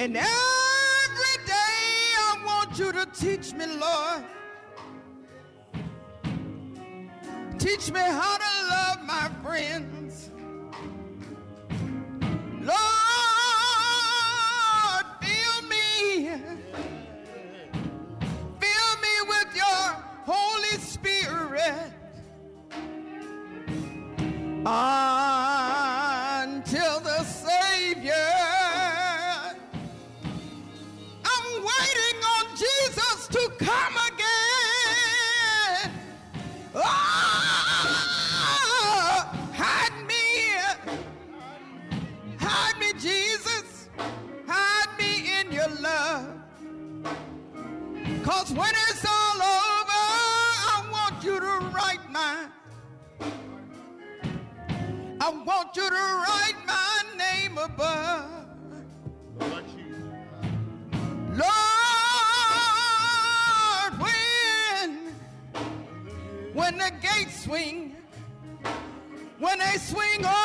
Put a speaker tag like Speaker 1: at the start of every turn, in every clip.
Speaker 1: And every day I want you to teach me, Lord. Teach me how to love my friends. Lord, want you to write my name above. Lord, when when the gates swing, when they swing open,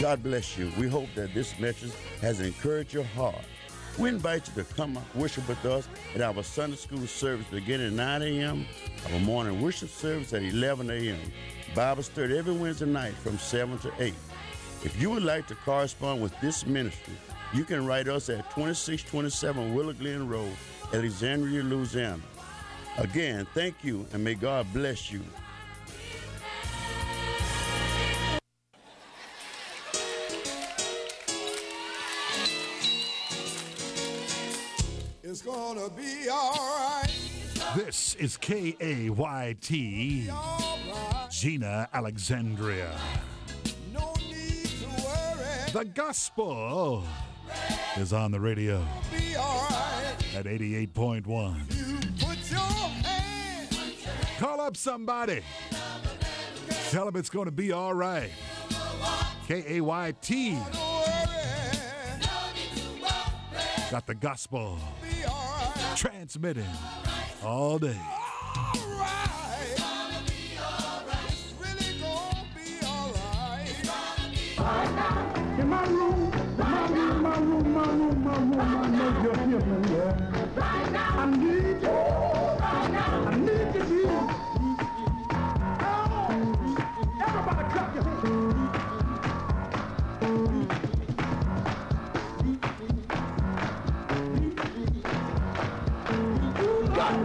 Speaker 2: God bless you. We hope that this message has encouraged your heart. We invite you to come worship with us at our Sunday school service beginning at 9 a.m., our morning worship service at 11 a.m., Bible study every Wednesday night from 7 to 8. If you would like to correspond with this ministry, you can write us at 2627 Willow Glen Road, Alexandria, Louisiana. Again, thank you and may God bless you.
Speaker 3: Gonna be alright.
Speaker 4: This is K A Y T, Jena Alexandria. The gospel is on the radio at 88.1.
Speaker 3: Put your hand.
Speaker 4: Call up somebody. Tell them it's going to be all right. K A Y T. Got the gospel transmitting all day.
Speaker 5: In my room, my room, my room, my room, my room, I know you're. I need you. I need you, Jesus.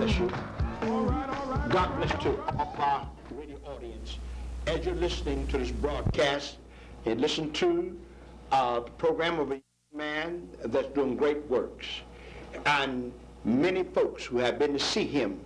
Speaker 6: Bless you. God bless to all our radio audience. As you're listening to this broadcast, and listen to uh, the program of a man that's doing great works. And many folks who have been to see him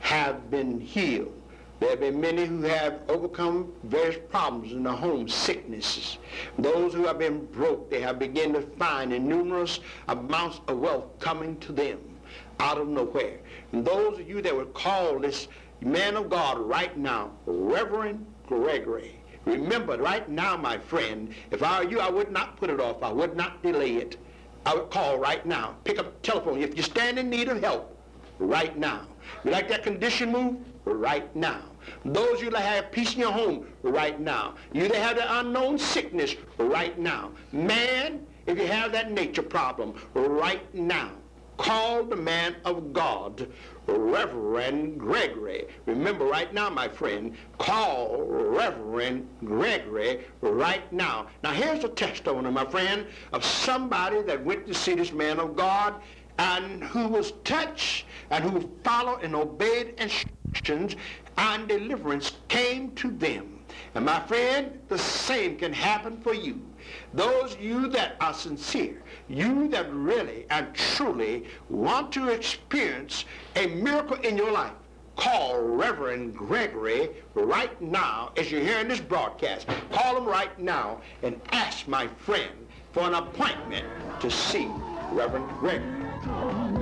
Speaker 6: have been healed. There have been many who have overcome various problems in the home, sicknesses. Those who have been broke, they have begun to find numerous amounts of wealth coming to them out of nowhere. And those of you that would call this man of God right now, Reverend Gregory, remember right now, my friend, if I were you, I would not put it off. I would not delay it. I would call right now. Pick up the telephone. If you stand in need of help, right now. You like that condition move? Right now. Those you that have peace in your home, right now. You that have the unknown sickness, right now. Man, if you have that nature problem, right now. Call the man of God, Reverend Gregory. Remember right now, my friend, call Reverend Gregory right now. Now here's a testimony, my friend, of somebody that went to see this man of God and who was touched and who followed and obeyed instructions and deliverance came to them. And my friend, the same can happen for you. Those you that are sincere, you that really and truly want to experience a miracle in your life, call Reverend Gregory right now as you're hearing this broadcast. Call him right now and ask my friend for an appointment to see Reverend Gregory.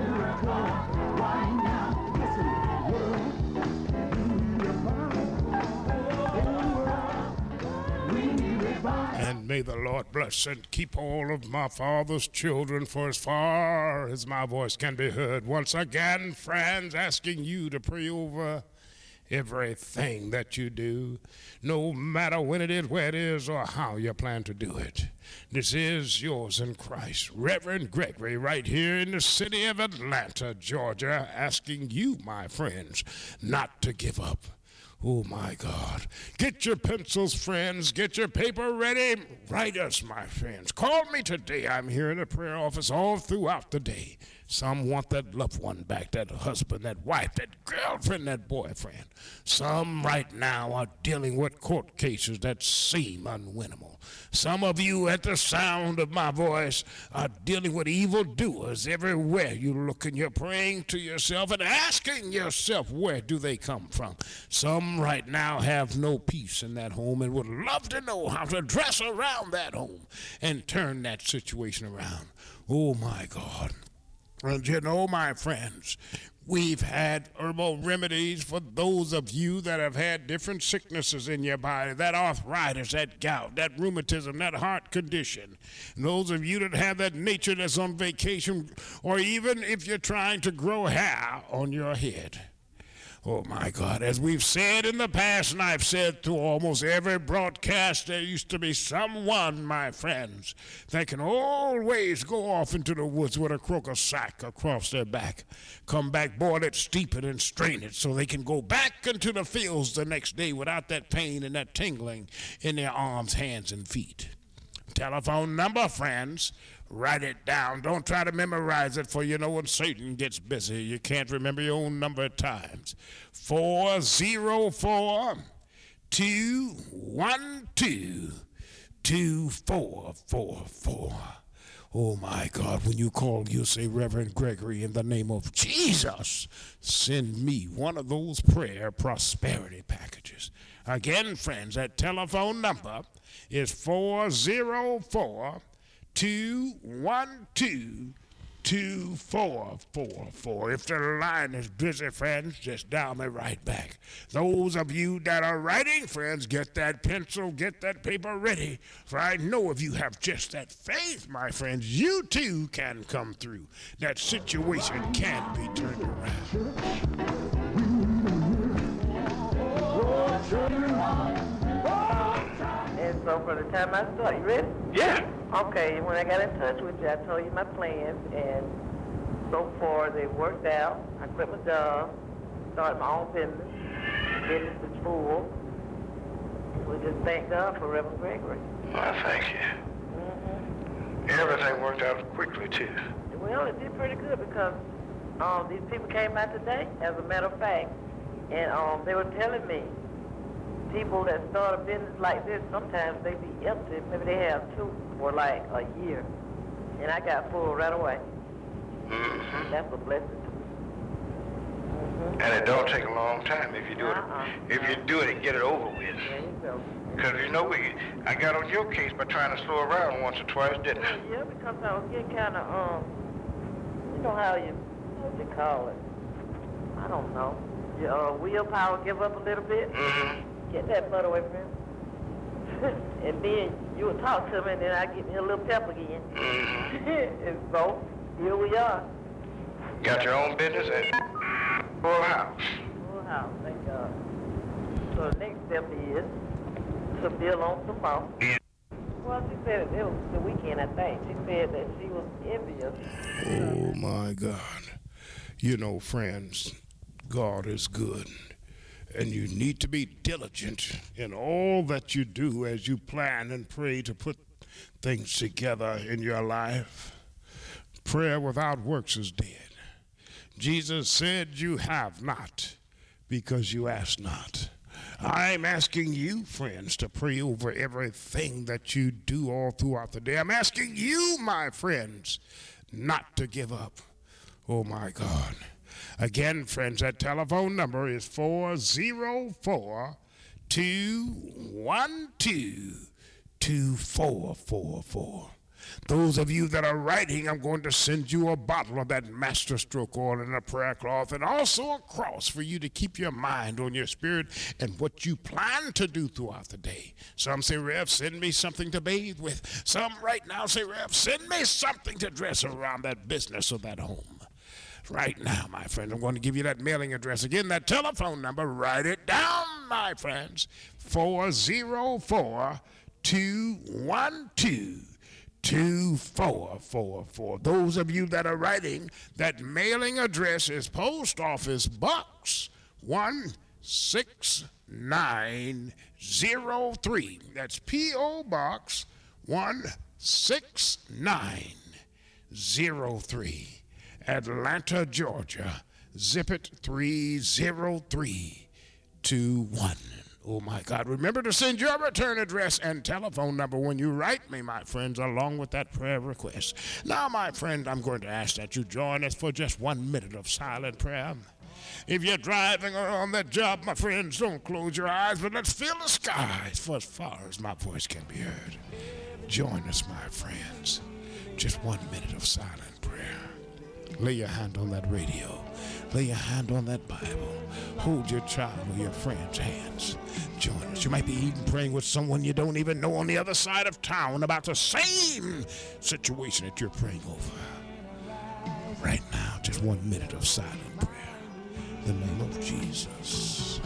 Speaker 7: May the Lord bless and keep all of my father's children for as far as my voice can be heard. Once again, friends, asking you to pray over everything that you do, no matter when it is, where it is, or how you plan to do it. This is yours in Christ. Reverend Gregory, right here in the city of Atlanta, Georgia, asking you, my friends, not to give up. Oh my God. Get your pencils, friends. Get your paper ready. Write us, my friends. Call me today. I'm here in the prayer office all throughout the day. Some want that loved one back, that husband, that wife, that girlfriend, that boyfriend. Some right now are dealing with court cases that seem unwinnable. Some of you, at the sound of my voice, are dealing with evildoers everywhere you look, and you're praying to yourself and asking yourself, where do they come from? Some right now have no peace in that home and would love to know how to dress around that home and turn that situation around. Oh, my God. And you know, my friends, we've had herbal remedies for those of you that have had different sicknesses in your body that arthritis, that gout, that rheumatism, that heart condition. And those of you that have that nature that's on vacation, or even if you're trying to grow hair on your head. Oh my God, as we've said in the past, and I've said to almost every broadcast, there used to be someone, my friends, that can always go off into the woods with a crook sack across their back, come back, boil it, steep it, and strain it so they can go back into the fields the next day without that pain and that tingling in their arms, hands, and feet. Telephone number, friends. Write it down. Don't try to memorize it, for you know when Satan gets busy, you can't remember your own number at times. 404 212 2444. Oh my God, when you call, you say, Reverend Gregory, in the name of Jesus, send me one of those prayer prosperity packages. Again, friends, that telephone number is 404 212 2444. If the line is busy, friends, just dial me right back. Those of you that are writing, friends, get that pencil, get that paper ready. For I know if you have just that faith, my friends, you too can come through. That situation can be turned around.
Speaker 8: So for the time I start, you ready?
Speaker 6: Yeah.
Speaker 8: Okay, when I got in touch with you, I told you my plans, and so far they worked out. I quit my job, started my own business. Business is full. We just thank God for Reverend Gregory.
Speaker 6: Well, thank you. Mm-hmm. Everything worked out quickly, too.
Speaker 8: Well, it did pretty good because um, these people came out today, as a matter of fact, and um, they were telling me people that start a business like this, sometimes they be empty. Maybe they have two for like a year. And I got full right away.
Speaker 6: Mm-hmm.
Speaker 8: That's a blessing to me. Mhm.
Speaker 6: And it don't take a long time if you do it.
Speaker 8: Uh-uh.
Speaker 6: If you do it and get it over with.
Speaker 8: There you go.
Speaker 6: Because you know, we, I got on your case by trying to slow around once or twice, didn't I?
Speaker 8: Yeah, because I was getting kind of, um, you know how you, what you call it? I don't know. Your uh, willpower give up a little bit.
Speaker 6: Mm-hmm.
Speaker 8: Get that butt away from him. and then you would talk to him, and then I get me a little pep again.
Speaker 6: Mm-hmm.
Speaker 8: and so, here we are.
Speaker 6: Got your own business and full house.
Speaker 8: Full house, thank God. So the next step is to build on some more. Well, she said it was the weekend, I think. She said that she was envious.
Speaker 7: Oh my God. You know, friends, God is good. And you need to be diligent in all that you do as you plan and pray to put things together in your life. Prayer without works is dead. Jesus said, You have not because you ask not. I'm asking you, friends, to pray over everything that you do all throughout the day. I'm asking you, my friends, not to give up. Oh, my God. Again, friends, that telephone number is 404 212 2444. Those of you that are writing, I'm going to send you a bottle of that master stroke oil and a prayer cloth and also a cross for you to keep your mind on your spirit and what you plan to do throughout the day. Some say, Rev, send me something to bathe with. Some right now say, Rev, send me something to dress around that business or that home. Right now, my friend. I'm going to give you that mailing address again, that telephone number. Write it down, my friends. 404 212 2444. Those of you that are writing, that mailing address is Post Office Box 16903. That's P.O. Box 16903. Atlanta, Georgia. Zip it 30321. Oh my God. Remember to send your return address and telephone number when you write me, my friends, along with that prayer request. Now, my friend, I'm going to ask that you join us for just one minute of silent prayer. If you're driving or on that job, my friends, don't close your eyes, but let's fill the skies for as far as my voice can be heard. Join us, my friends. Just one minute of silent prayer. Lay your hand on that radio. Lay your hand on that Bible. Hold your child or your friend's hands. Join us. You might be even praying with someone you don't even know on the other side of town about the same situation that you're praying over. Right now, just one minute of silent prayer. In the name of Jesus.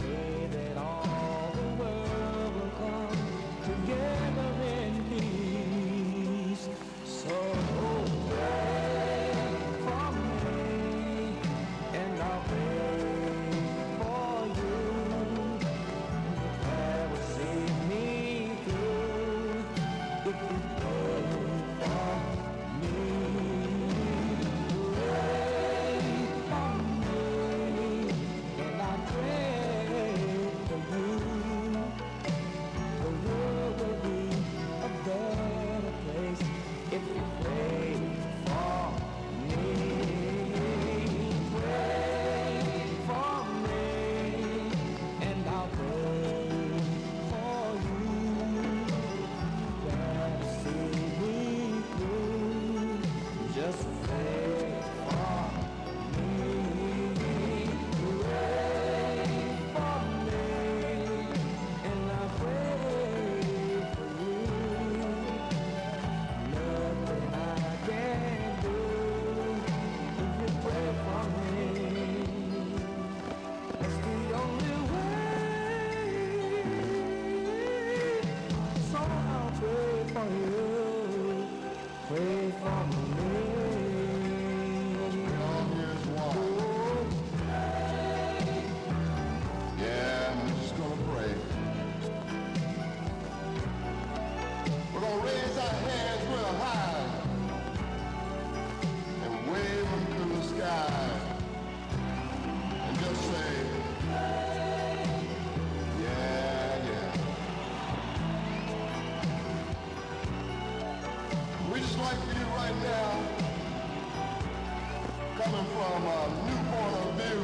Speaker 3: Coming from uh, a new point of view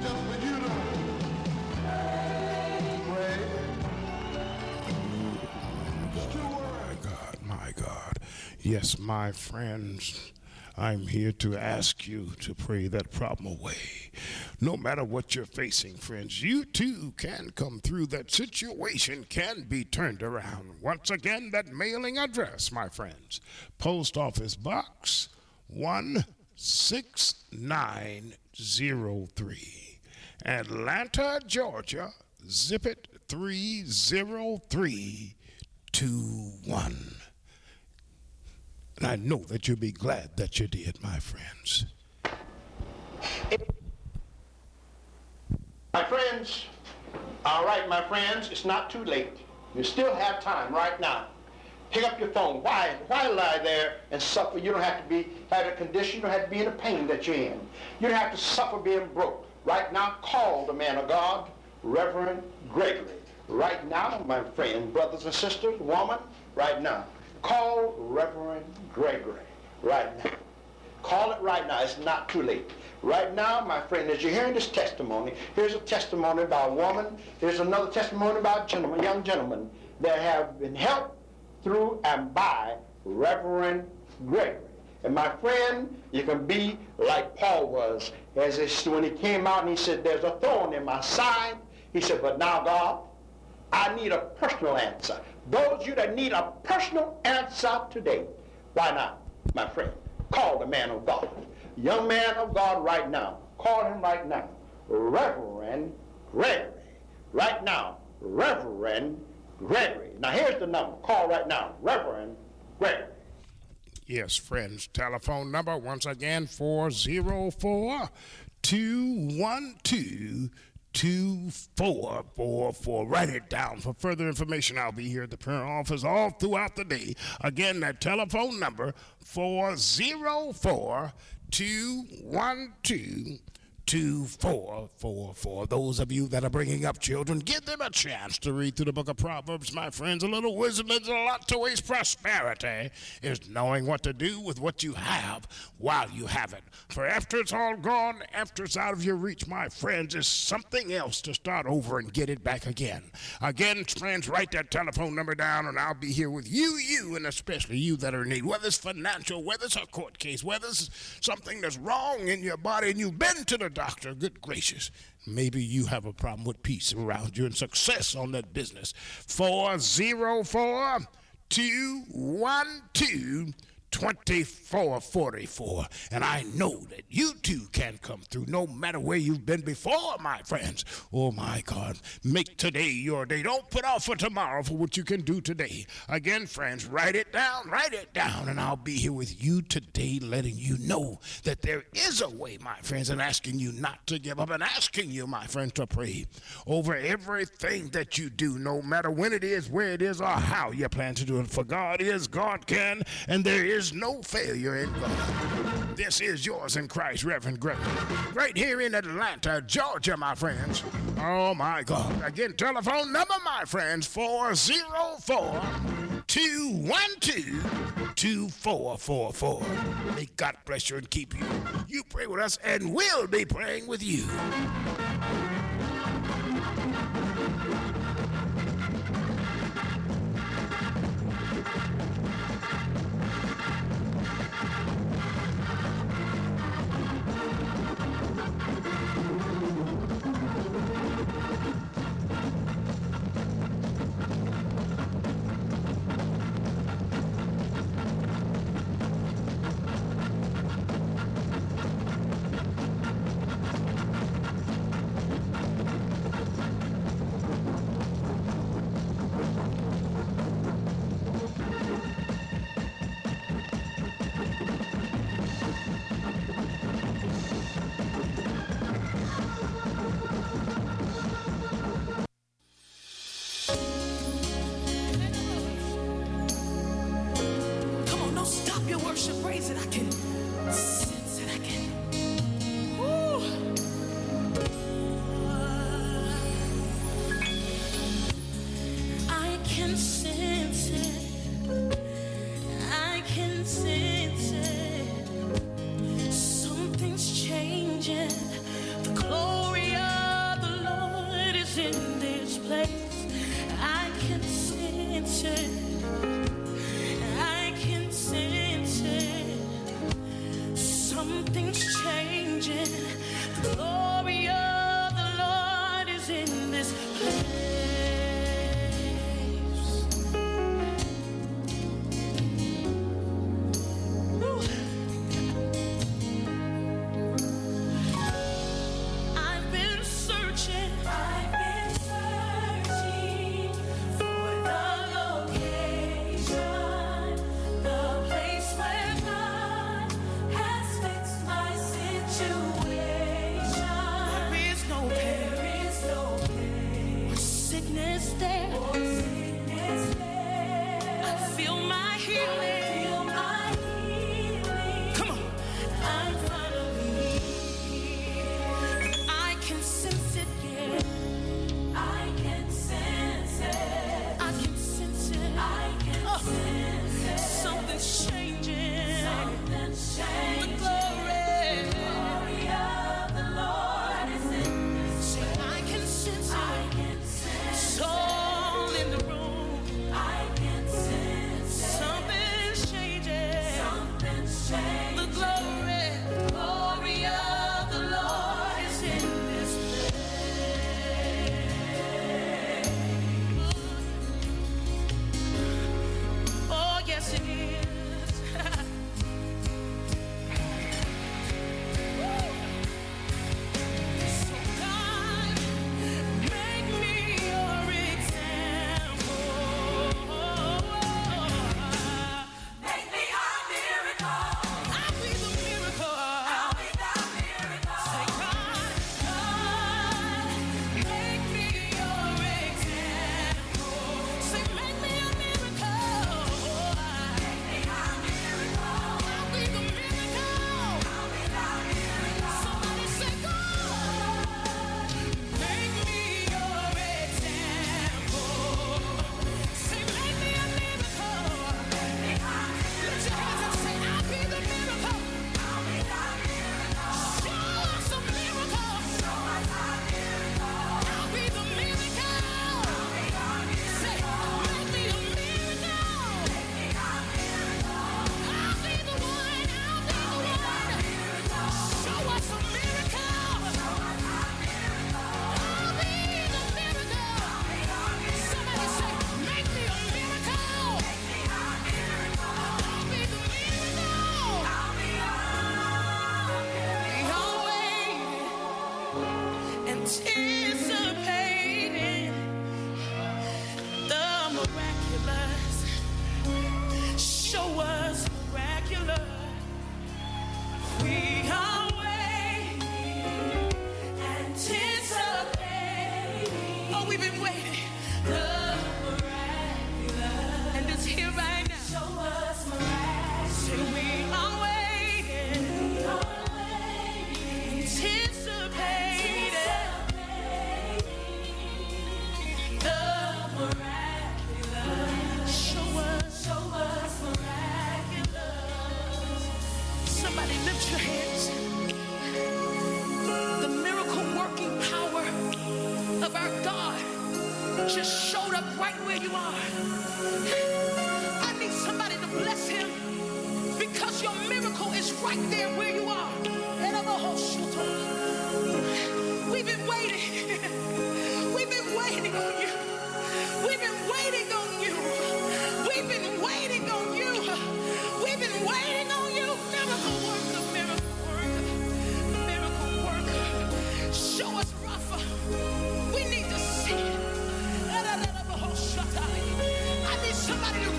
Speaker 3: just for you to pray.
Speaker 7: My God, my God. Yes, my friends, I'm here to ask you to pray that problem away. No matter what you're facing, friends, you too can come through. That situation can be turned around. Once again, that mailing address, my friends Post Office Box 16903. Atlanta, Georgia. Zip it 30321. And I know that you'll be glad that you did, my friends.
Speaker 6: My friends, all right, my friends, it's not too late. You still have time right now. Pick up your phone. Why, why lie there and suffer? You don't have to be have a condition. You don't have to be in the pain that you're in. You don't have to suffer being broke. Right now, call the man of God, Reverend Gregory. Right now, my friend, brothers and sisters, woman, right now, call Reverend Gregory. Right now. Call it right now. It's not too late. Right now, my friend, as you're hearing this testimony, here's a testimony about a woman. Here's another testimony about a gentleman, young gentleman that have been helped through and by Reverend Gregory. And my friend, you can be like Paul was, as when he came out and he said, "There's a thorn in my side." He said, "But now, God, I need a personal answer. Those of you that need a personal answer today, why not, my friend? Call the man of God. young man of God right now. Call him right now. Reverend Gregory. Right now. Reverend Gregory. Now here's the number. Call right now. Reverend Gregory.
Speaker 7: Yes, friends. Telephone number once again 404 212 2444. Write it down. For further information, I'll be here at the prayer office all throughout the day. Again, that telephone number 404 212 2444. Those of you that are bringing up children, give them a chance to read through the book of Proverbs, my friends. A little wisdom is a lot to waste. Prosperity is knowing what to do with what you have while you have it. For after it's all gone, after it's out of your reach, my friends, is something else to start over and get it back again. Again, friends, write that telephone number down, and I'll be here with you, you, and especially you that are in need. Whether it's financial, whether it's a court case, whether it's something that's wrong in your body, and you've been to the doctor, good gracious. Maybe you have a problem with peace around you and success on that business. 404 212 2444. And I know that you too can come through no matter where you've been before, my friends. Oh my God. Make today your day. Don't put off for tomorrow for what you can do today. Again, friends, write it down, write it down, and I'll be here with you today, letting you know that there is a way, my friends, and asking you not to give up and asking you, my friends, to pray over everything that you do, no matter when it is, where it is, or how you plan to do it. For God is, God can, and there is no failure in God. This is yours in Christ, Reverend Gregory. Right here in Atlanta, Georgia, my friends. Oh my God. Again, telephone number, my friends, 404 212 2444. May God bless you and keep you. You pray with us, and we'll be praying with you.
Speaker 9: Your worship. Praise it. I can sense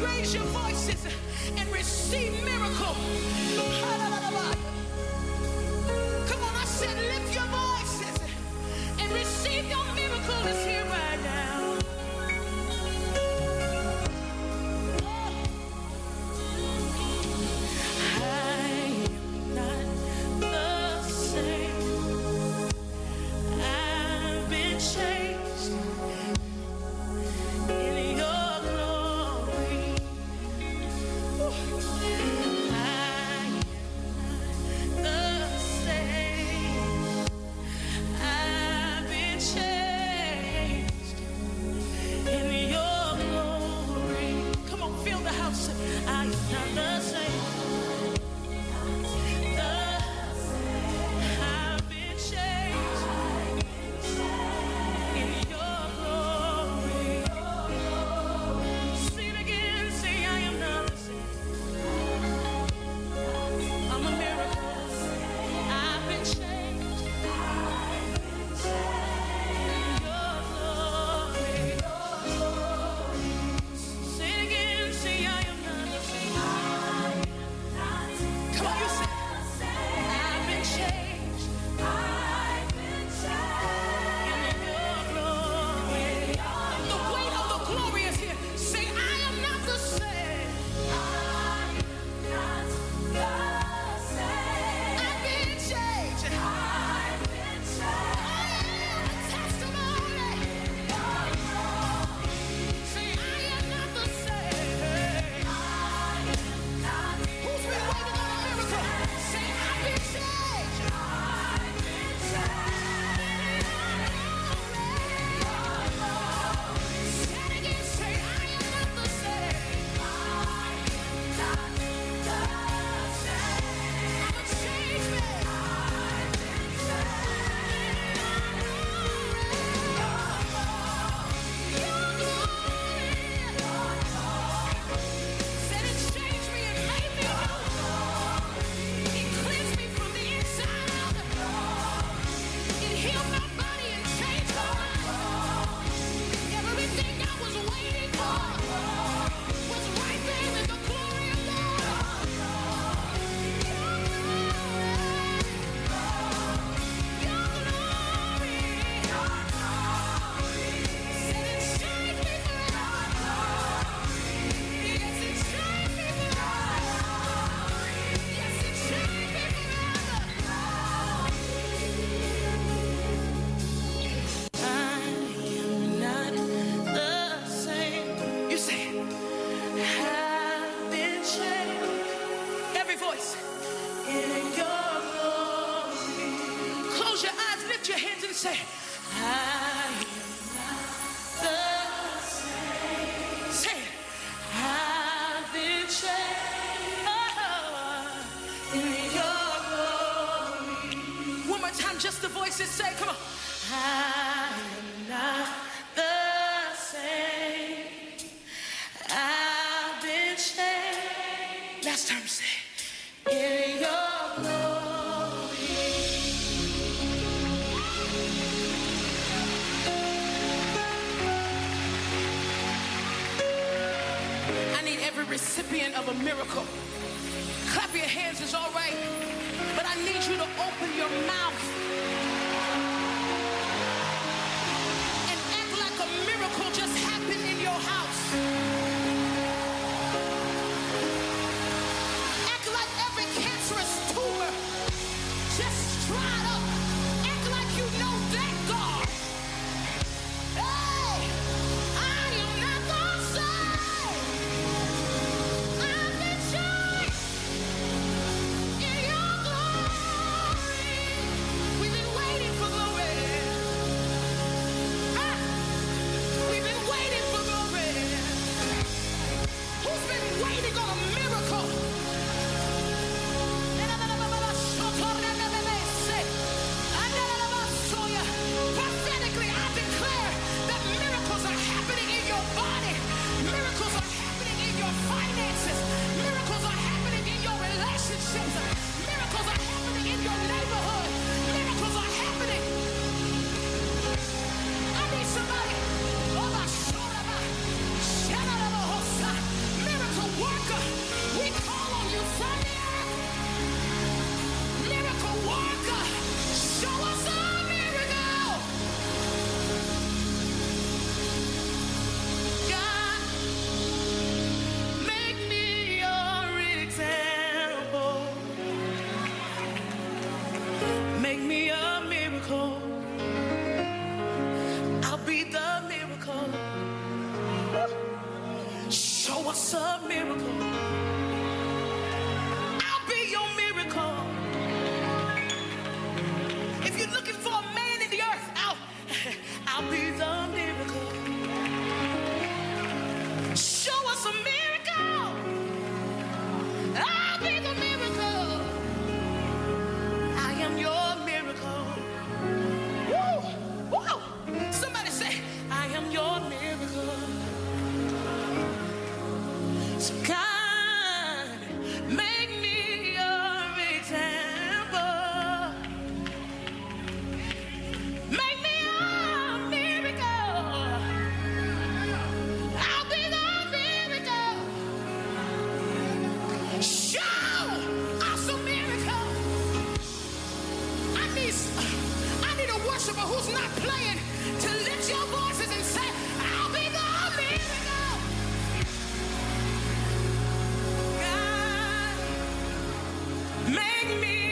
Speaker 9: raise your voices and receive miracle. every recipient of a miracle. Clap your hands, it's all right. But I need you to open your mouth me.